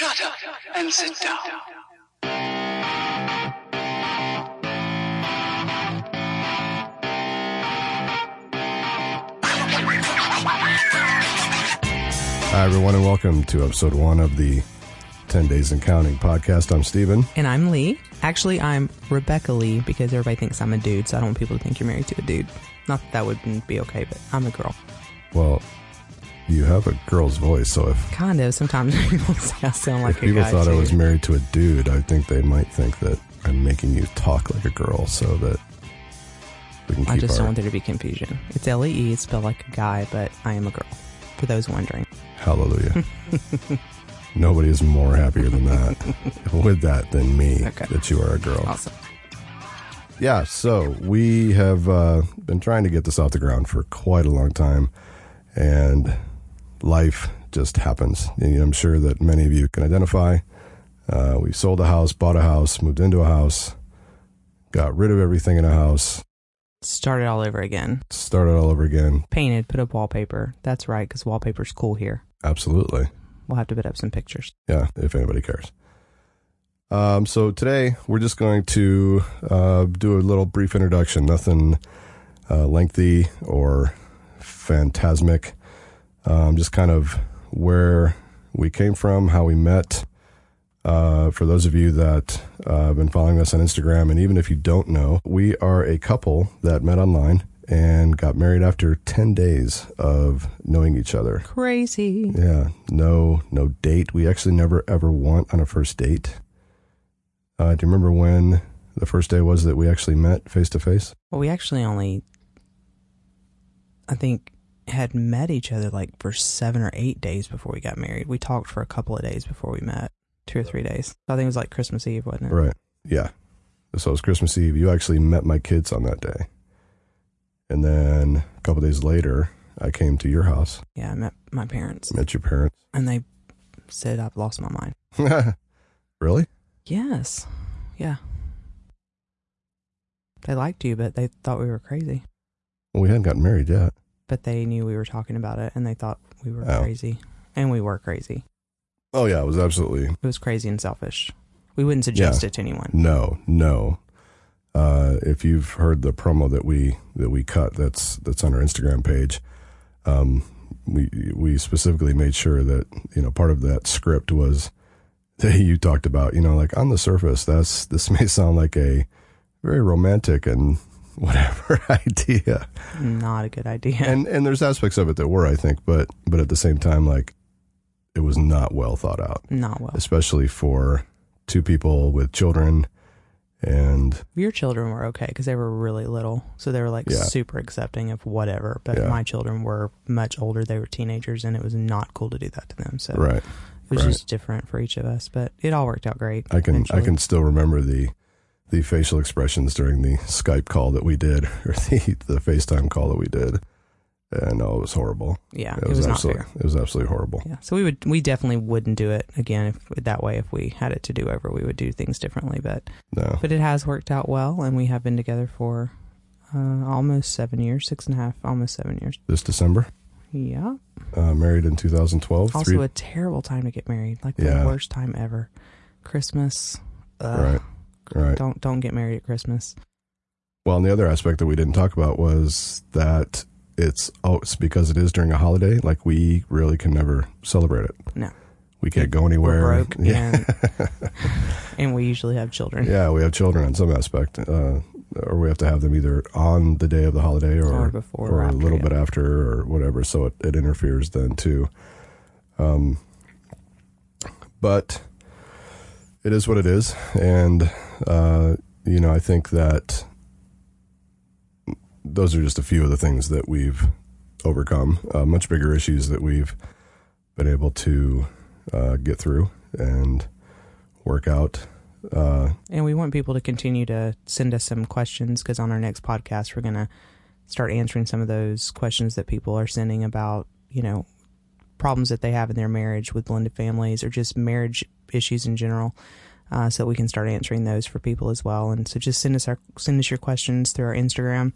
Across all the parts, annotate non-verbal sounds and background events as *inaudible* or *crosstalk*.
Shut up and sit down. Hi, everyone, and welcome to episode one of the 10 Days and Counting podcast. I'm Stephen. And I'm Lee. Actually, I'm Rebecca Lee because everybody thinks I'm a dude, so I don't want people to think you're married to a dude. Not that that wouldn't be okay, but I'm a girl. Well, you have a girl's voice, so if, Kind of. Sometimes *laughs* people say I sound like if people thought I was married to a dude, I think they might think that I'm making you talk like a girl so that we can keep I just our... don't want there to be confusion. It's L E E. It's spelled like a guy, but I am a girl. For those wondering. Hallelujah. *laughs* Nobody is more happier than that *laughs* with that than me Okay. that you are a girl. Awesome. Yeah, so we have uh, been trying to get this off the ground for quite a long time, and life just happens. And I'm sure that many of you can identify. Uh, we sold a house, bought a house, moved into a house, got rid of everything in a house, Started all over again. started all over again. Painted, put up wallpaper. That's right, because wallpaper's cool here. Absolutely. We'll have to put up some pictures. Yeah, if anybody cares. Um, so today we're just going to uh, do a little brief introduction. Nothing uh, lengthy or phantasmic. Um, just kind of where we came from, how we met. Uh, for those of you that uh, have been following us on Instagram, and even if you don't know, we are a couple that met online and got married after 10 days of knowing each other. Crazy. Yeah, no, no date. We actually never ever went on a first date. Uh, do you remember when the first day was that we actually met face to face? Well, we actually only, I think, had met each other like for seven or eight days before we got married. We talked for a couple of days before we met, two or three days. I think it was like Christmas Eve, wasn't it? Right. Yeah. So it was Christmas Eve. You actually met my kids on that day, and then a couple days later, I came to your house, Yeah, I met my parents, met your parents. and they said I've lost my mind. *laughs* really? Yes. Yeah. They liked you, but they thought we were crazy. Well, we hadn't gotten married yet. But they knew we were talking about it, and they thought we were Oh. crazy. And we were crazy. Oh yeah, it was absolutely It was crazy and selfish. We wouldn't suggest it to anyone. No, no. Uh, if you've heard the promo that we that we cut, that's that's on our Instagram page. Um, we we specifically made sure that you know part of that script was *laughs* that you talked about. You know, like on the surface, that's this may sound like a very romantic and *laughs* whatever *laughs* idea, Not a good idea. and and there's aspects of it that were, I think, but but at the same time, like it was not well thought out, Not well. especially for two people with children and Your children were okay because they were really little, so they were like Yeah. super accepting of whatever. But Yeah. my children were much older; they were teenagers, and it was not cool to do that to them. So right. it was right. just different for each of us. But it all worked out great. I can I can still remember the the facial expressions during the Skype call that we did *laughs* or the the FaceTime call that we did. And no, it was horrible. Yeah, It it was, was, not absolutely it was absolutely horrible. Yeah, so we would we definitely wouldn't do it again if that way. If we had it to do over, we would do things differently. But No. but it has worked out well, and we have been together for uh, almost seven years, six and a half, almost seven years. This December, Yeah. uh, married in 2012. Also, three- a terrible time to get married. Like the Yeah. worst time ever. Christmas. Ugh. right. Right. Don't don't get married at Christmas. Well, and the other aspect that we didn't talk about was that it's oh, it's because it is during a holiday. Like we really can never celebrate it. No. We can't go anywhere. We're broke, Yeah. and *laughs* *laughs* and we usually have children. Yeah, we have children on some aspect, uh, or we have to have them either on the day of the holiday or, Or before or or a little yeah. bit after, or whatever. So it, it interferes then too. Um, but it is what it is, and uh, you know, I think that those are just a few of the things that we've overcome. Uh, much bigger issues that we've been able to uh, get through and work out. Uh, And we want people to continue to send us some questions because on our next podcast, we're going to start answering some of those questions that people are sending about, you know, problems that they have in their marriage with blended families or just marriage issues in general. Uh, so we can start answering those for people as well. And so just send us our send us your questions through our Instagram.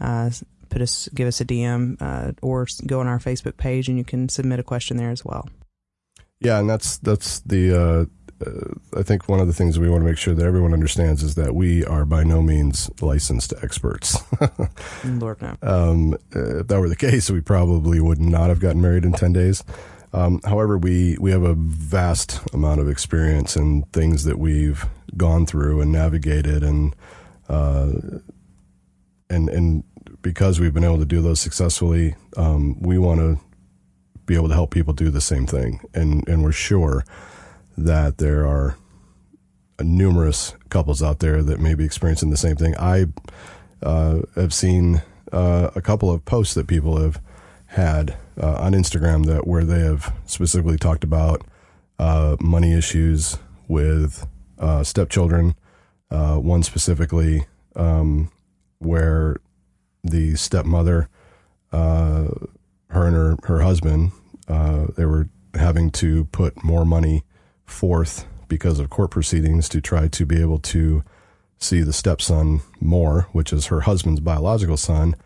Uh, put us give us a DM uh, or go on our Facebook page and you can submit a question there as well. Yeah, and that's that's the. Uh, uh, I think one of the things we want to make sure that everyone understands is that we are by no means licensed experts. *laughs* Lord no. um, uh, if that were the *laughs* case, we probably would not have gotten married in ten days. Um, however, we we have a vast amount of experience in things that we've gone through and navigated, and uh, and and because we've been able to do those successfully, um, we want to be able to help people do the same thing, and and we're sure that there are numerous couples out there that may be experiencing the same thing. I uh, have seen uh, a couple of posts that people have had uh, on Instagram that where they have specifically talked about uh, money issues with uh, stepchildren. Uh, one specifically um, where the stepmother, her and her, her husband, they were having to put more money forth because of court proceedings to try to be able to see the stepson more, which is her husband's biological son.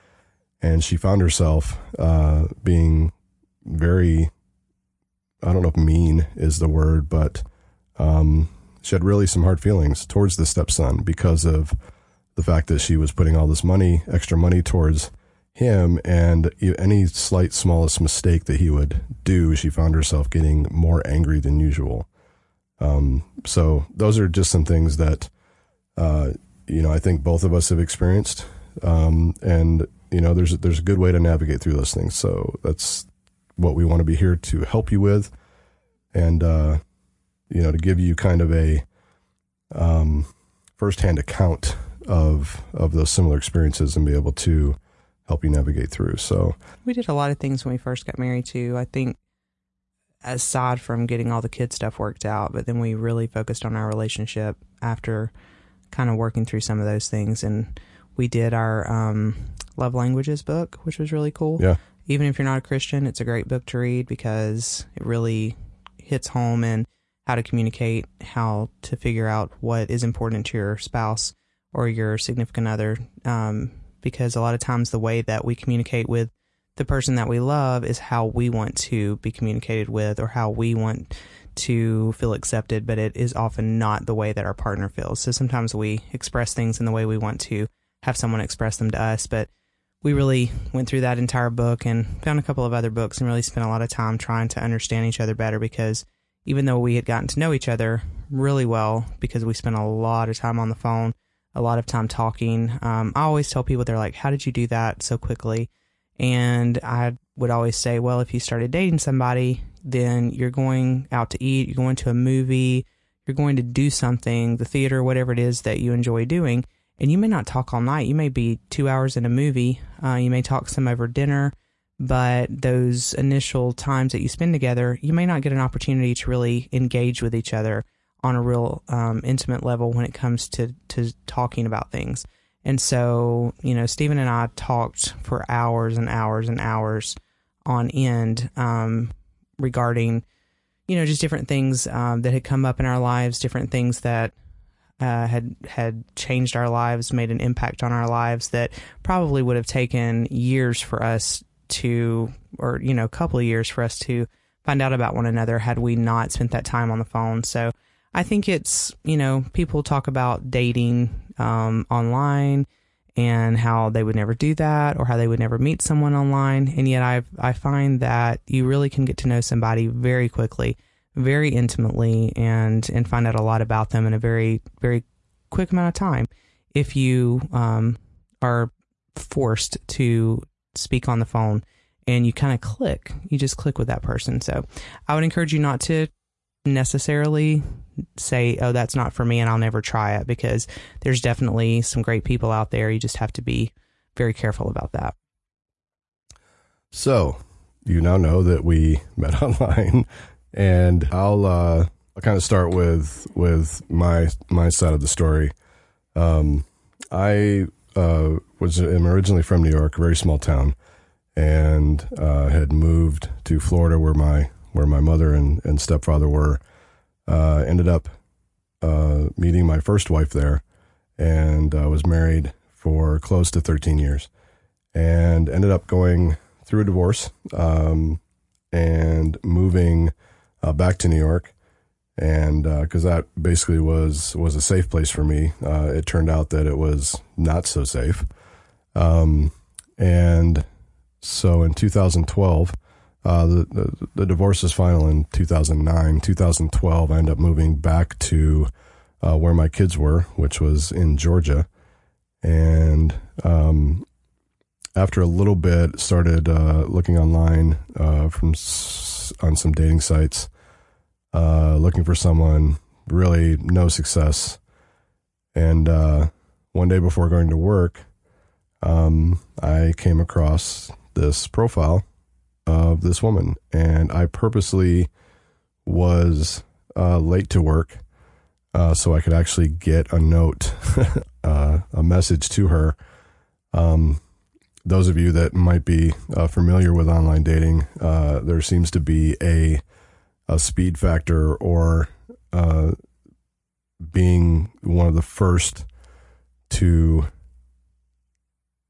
And she found herself uh, being very, I don't know if mean is the word, but um, she had really some hard feelings towards the stepson because of the fact that she was putting all this money, extra money towards him, and any slight, smallest mistake that he would do, she found herself getting more angry than usual. Um, so those are just some things that, uh, you know, I think both of us have experienced. Um, and you know, there's, there's a good way to navigate through those things. So that's what we want to be here to help you with. And, uh, you know, to give you kind of a, um, firsthand account of, of those similar experiences and be able to help you navigate through. So we did a lot of things when we first got married too. I think aside from getting all the kid stuff worked out, but then we really focused on our relationship after kind of working through some of those things. And we did our um, love languages book, which was really cool. Yeah. Even if you're not a Christian, it's a great book to read because it really hits home in how to communicate, how to figure out what is important to your spouse or your significant other. Um, because a lot of times the way that we communicate with the person that we love is how we want to be communicated with or how we want to feel accepted, but it is often not the way that our partner feels. So sometimes we express things in the way we want to have someone express them to us, but we really went through that entire book and found a couple of other books and really spent a lot of time trying to understand each other better because even though we had gotten to know each other really well because we spent a lot of time on the phone, a lot of time talking, um, I always tell people, they're like, how did you do that so quickly? And I would always say, well, if you started dating somebody, then you're going out to eat, you're going to a movie, you're going to do something, the theater, whatever it is that you enjoy doing. And you may not talk all night. You may be two hours in a movie. Uh, you may talk some over dinner, but those initial times that you spend together, you may not get an opportunity to really engage with each other on a real um, intimate level when it comes to, to talking about things. And so, you know, Stephen and I talked for hours and hours and hours on end um, regarding, you know, just different things um, that had come up in our lives, different things that uh, had had changed our lives, made an impact on our lives that probably would have taken years for us to, or you know, a couple of years for us to find out about one another had we not spent that time on the phone. So I think it's, you know, people talk about dating um, online and how they would never do that or how they would never meet someone online. And yet I I find that you really can get to know somebody very quickly, very intimately and and find out a lot about them in a very very quick amount of time if you um, are forced to speak on the phone and you kind of click. You just click with that person. So I would encourage you not to necessarily say, oh, that's not for me and I'll never try it because there's definitely some great people out there. You just have to be very careful about that. So you now know that we met *laughs* online and I'll, uh, I'll kind of start with, with my, my side of the story. Um, I, uh, was am originally from New York, a very small town, and uh, had moved to Florida where my where my mother and, and stepfather were. Uh, ended up uh, meeting my first wife there and uh, was married for close to 13 years and ended up going through a divorce um, and moving uh, back to New York, and because that basically was was a safe place for me. Uh, it turned out that it was not so safe, um, and so in 2012. Uh, the, the, the divorce was final in 2009. 2012, I ended up moving back to uh, where my kids were, which was in Georgia, and um, after a little bit, started uh, looking online uh, from on some dating sites, uh, looking for someone. Really, no success. And uh, one day before going to work, um, I came across this profile of this woman, and I purposely was uh, late to work uh, so I could actually get a note, *laughs* uh, a message to her. Um, those of you that might be uh, familiar with online dating, uh, there seems to be a a speed factor or uh, being one of the first to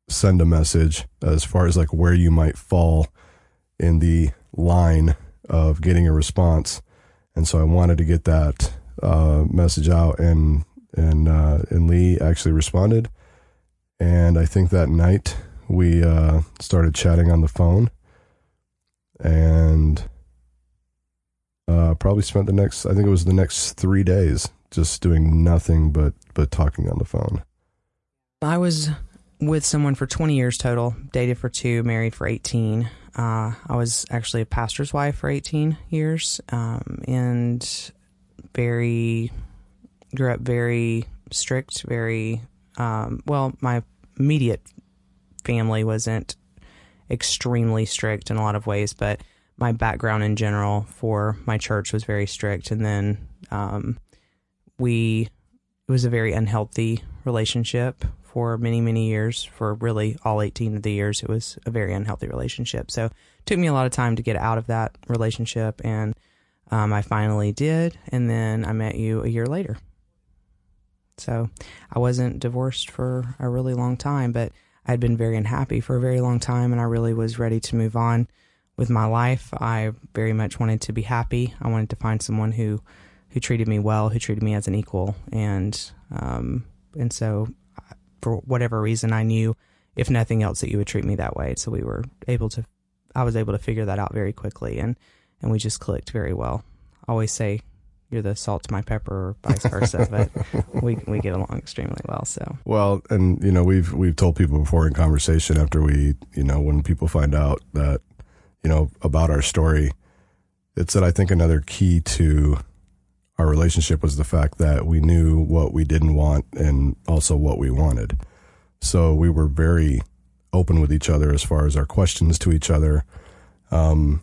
send a message as far as like where you might fall in the line of getting a response. And so I wanted to get that uh, message out, and and uh, and Lee actually responded. And I think that night we uh, started chatting on the phone, and uh, probably spent the next I think it was the next three days just doing nothing but but talking on the phone. I was with someone for 20 years total, dated for two, married for 18. Uh, I was actually a pastor's wife for 18 years, um, and very grew up very strict, very um, well. My immediate family wasn't extremely strict in a lot of ways, but my background in general for my church was very strict. And then um, we, it was a very unhealthy relationship for many, many years. For really all 18 of the years, it was a very unhealthy relationship. So it took me a lot of time to get out of that relationship. And um, I finally did. And then I met you a year later. So I wasn't divorced for a really long time, but I'd been very unhappy for a very long time. And I really was ready to move on with my life. I very much wanted to be happy. I wanted to find someone who, who treated me well, who treated me as an equal. And, um, and so for whatever reason, I knew if nothing else that you would treat me that way. So we were able to, I was able to figure that out very quickly and, and we just clicked very well. I always say you're the salt to my pepper or vice versa, *laughs* but we, we get along extremely well. So, Well, and you know, we've we've told people before in conversation after we, you know, when people find out that, you know, about our story, it's that I think another key to our relationship was the fact that we knew what we didn't want and also what we wanted. So we were very open with each other as far as our questions to each other. Um,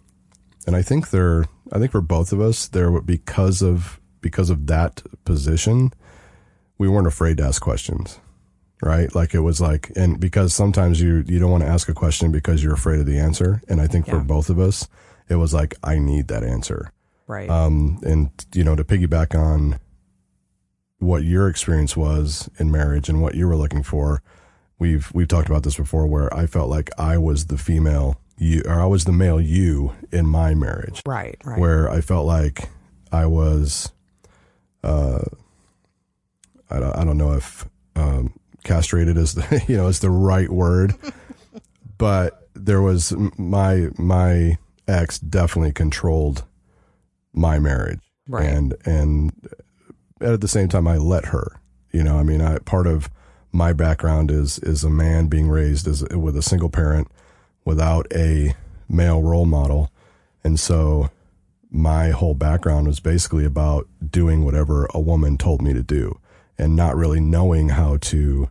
and I think there, I think for both of us, there because of because of that position, we weren't afraid to ask questions, right? Like it was like, and because sometimes you you don't want to ask a question because you're afraid of the answer, and I think for both of us, it was like I need that answer. right. Um, and you know, to piggyback on what your experience was in marriage and what you were looking for, we've we've talked about this before, where I felt like I was the female you, or I was the male you in my marriage, right. Right. where I felt like I was, uh, I don't, I don't know if um, castrated is the *laughs* you know is the right word, *laughs* but there was my my ex definitely controlled my marriage, Right. and and at the same time I let her. You know, I mean, I part of my background is is a man being raised as with a single parent without a male role model, and so my whole background was basically about doing whatever a woman told me to do, and not really knowing how to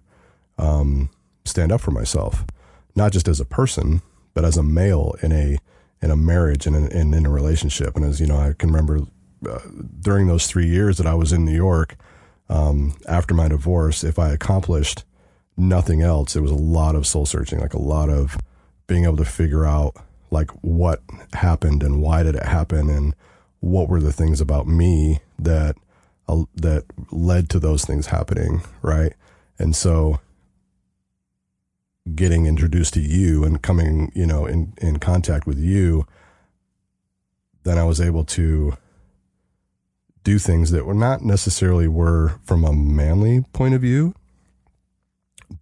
um, stand up for myself, not just as a person, but as a male in a in a marriage and in, in, a relationship. And as you know, I can remember uh, during those three years that I was in New York um, after my divorce, if I accomplished nothing else, it was a lot of soul searching, like a lot of being able to figure out like what happened and why did it happen and what were the things about me that uh, that led to those things happening, right? And so getting introduced to you and coming, you know, in in contact with you, then I was able to do things that were not necessarily were from a manly point of view,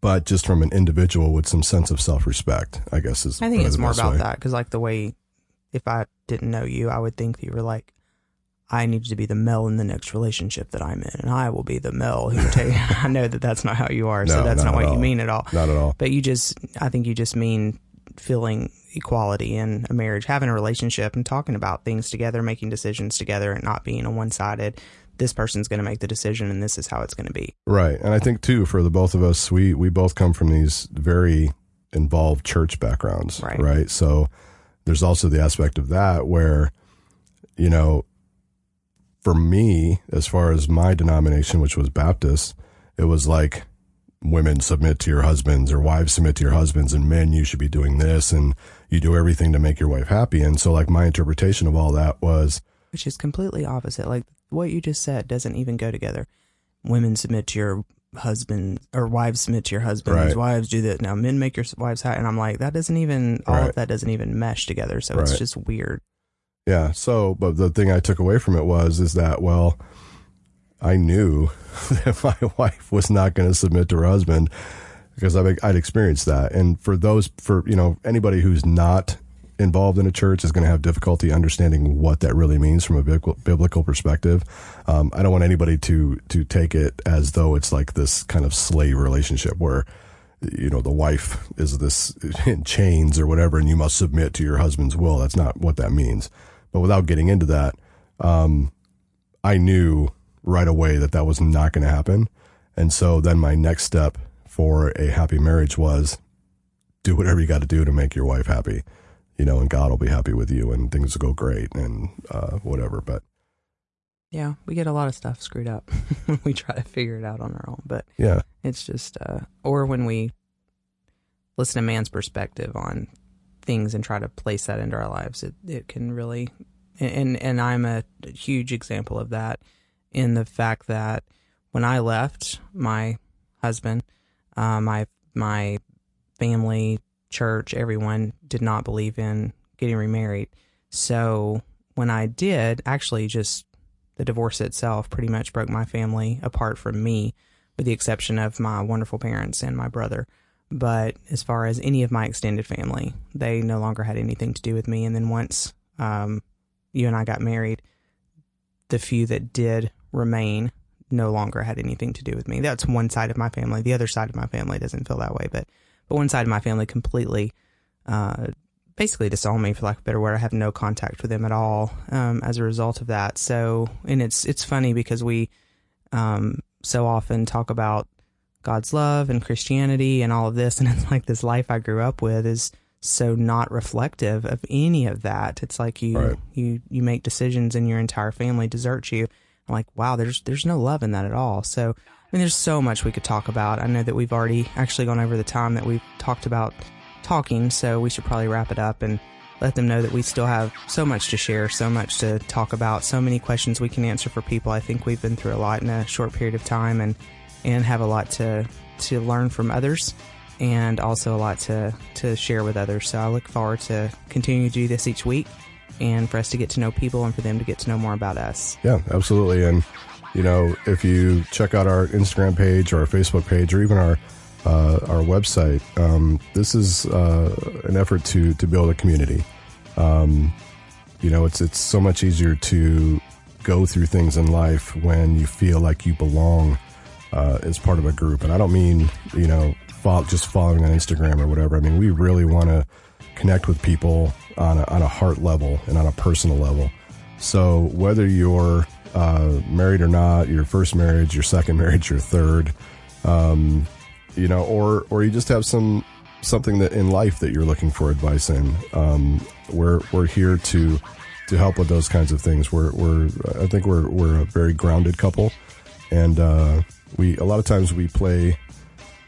but just from an individual with some sense of self respect. I guess is. I think it's more about way. that because, like, the way if I didn't know you, I would think that you were like, I need to be the male in the next relationship that I'm in, and I will be the male who take. *laughs* I know that that's not how you are, so that's not not at what you mean at all. Not at all. But you just, I think you just mean feeling equality in a marriage, having a relationship, and talking about things together, making decisions together, and not being a one sided. This person's going to make the decision, and this is how it's going to be. Right. And I think too for the both of us, we we both come from these very involved church backgrounds, Right. So there's also the aspect of that where you know for me as far as my denomination which was Baptist, it was like women submit to your husbands or wives submit to your husbands and men you should be doing this and you do everything to make your wife happy and so like my interpretation of all that was which is completely opposite. Like what you just said doesn't even go together. Women submit to your husband, or wives submit to your husband. Right. Wives do that. Now men make your wives happy, and I'm like, that doesn't even all Right. of that doesn't even mesh together. So it's just weird. Yeah. So, but the thing I took away from it was, is that, well, I knew *laughs* that my *laughs* wife was not going to submit to her husband because I'd, I'd experienced that. And for those, for, you know, anybody who's not involved in a church is going to have difficulty understanding what that really means from a biblical, perspective. Um, I don't want anybody to, to take it as though it's like this kind of slave relationship where, you know, the wife is this *laughs* in chains or whatever, and you must submit to your husband's will. That's not what that means. But without getting into that, um, I knew right away that that was not going to happen. And so then my next step for a happy marriage was do whatever you got to do to make your wife happy, you know, and God will be happy with you and things will go great and uh, whatever. But Yeah, we get a lot of stuff screwed up *laughs* we try to figure it out on our own. But yeah, it's just, uh, or when we listen to man's perspective on things and try to place that into our lives, it, it can really, and, and I'm a huge example of that in the fact that when I left my husband, uh, my, my family, church, everyone did not believe in getting remarried. So when I did, actually just the divorce itself pretty much broke my family apart from me with the exception of my wonderful parents and my brother. But as far as any of my extended family, they no longer had anything to do with me. And then once um, you and I got married, the few that did remain no longer had anything to do with me. That's one side of my family. The other side of my family doesn't feel that way, but but one side of my family completely, uh, basically disowned me for lack of a better word. I have no contact with them at all um, as a result of that. So, and it's it's funny because we um, so often talk about God's love and Christianity and all of this, and it's like this life I grew up with is so not reflective of any of that. It's like you Right. you you make decisions and your entire family deserts you. I'm like, wow, there's there's no love in that at all. So I mean, there's so much we could talk about. I know that we've already actually gone over the time that we've talked about talking, so we should probably wrap it up and let them know that we still have so much to share, so much to talk about, so many questions we can answer for people. I think we've been through a lot in a short period of time and and have a lot to to learn from others and also a lot to to share with others. So I look forward to continuing to do this each week and for us to get to know people and for them to get to know more about us. Yeah, absolutely. And you know, if you check out our Instagram page or our Facebook page or even our uh, our website, um, this is uh, an effort to to build a community. Um, you know, it's it's so much easier to go through things in life when you feel like you belong uh, as part of a group. And I don't mean you know fo- just following on Instagram or whatever. I mean we really want to connect with people on a, on a heart level and on a personal level. So whether you're uh, married or not, your first marriage, your second marriage, your third, um, you know, or or you just have some something that in life that you're looking for advice in. Um, we're we're here to to help with those kinds of things. We're we're I think we're we're a very grounded couple, and uh, we a lot of times we play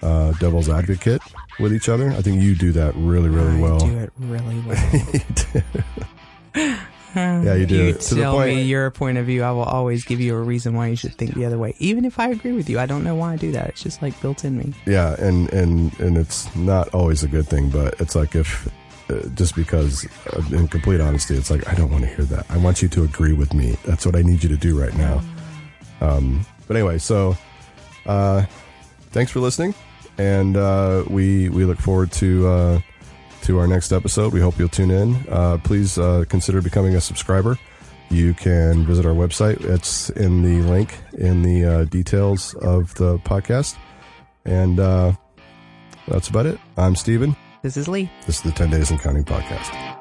uh, devil's advocate with each other. I think you do that really really I well. do it really well. *laughs* Yeah, you do. You To the tell point- me your point of view. I will always give you a reason why you should think the other way, even if I agree with you. I don't know why I do that. It's just like built in me. Yeah, and and and it's not always a good thing, but it's like if uh, just because, uh, in complete honesty, it's like I don't want to hear that. I want you to agree with me. That's what I need you to do right now. Um, but anyway, so uh, thanks for listening, and uh, we we look forward to uh, to our next episode. We hope you'll tune in. Uh, please uh, consider becoming a subscriber. You can visit our website. It's in the link in the uh, details of the podcast, and uh, that's about it. I'm Stephen. This is Lee. This is the 10 Days and Counting podcast.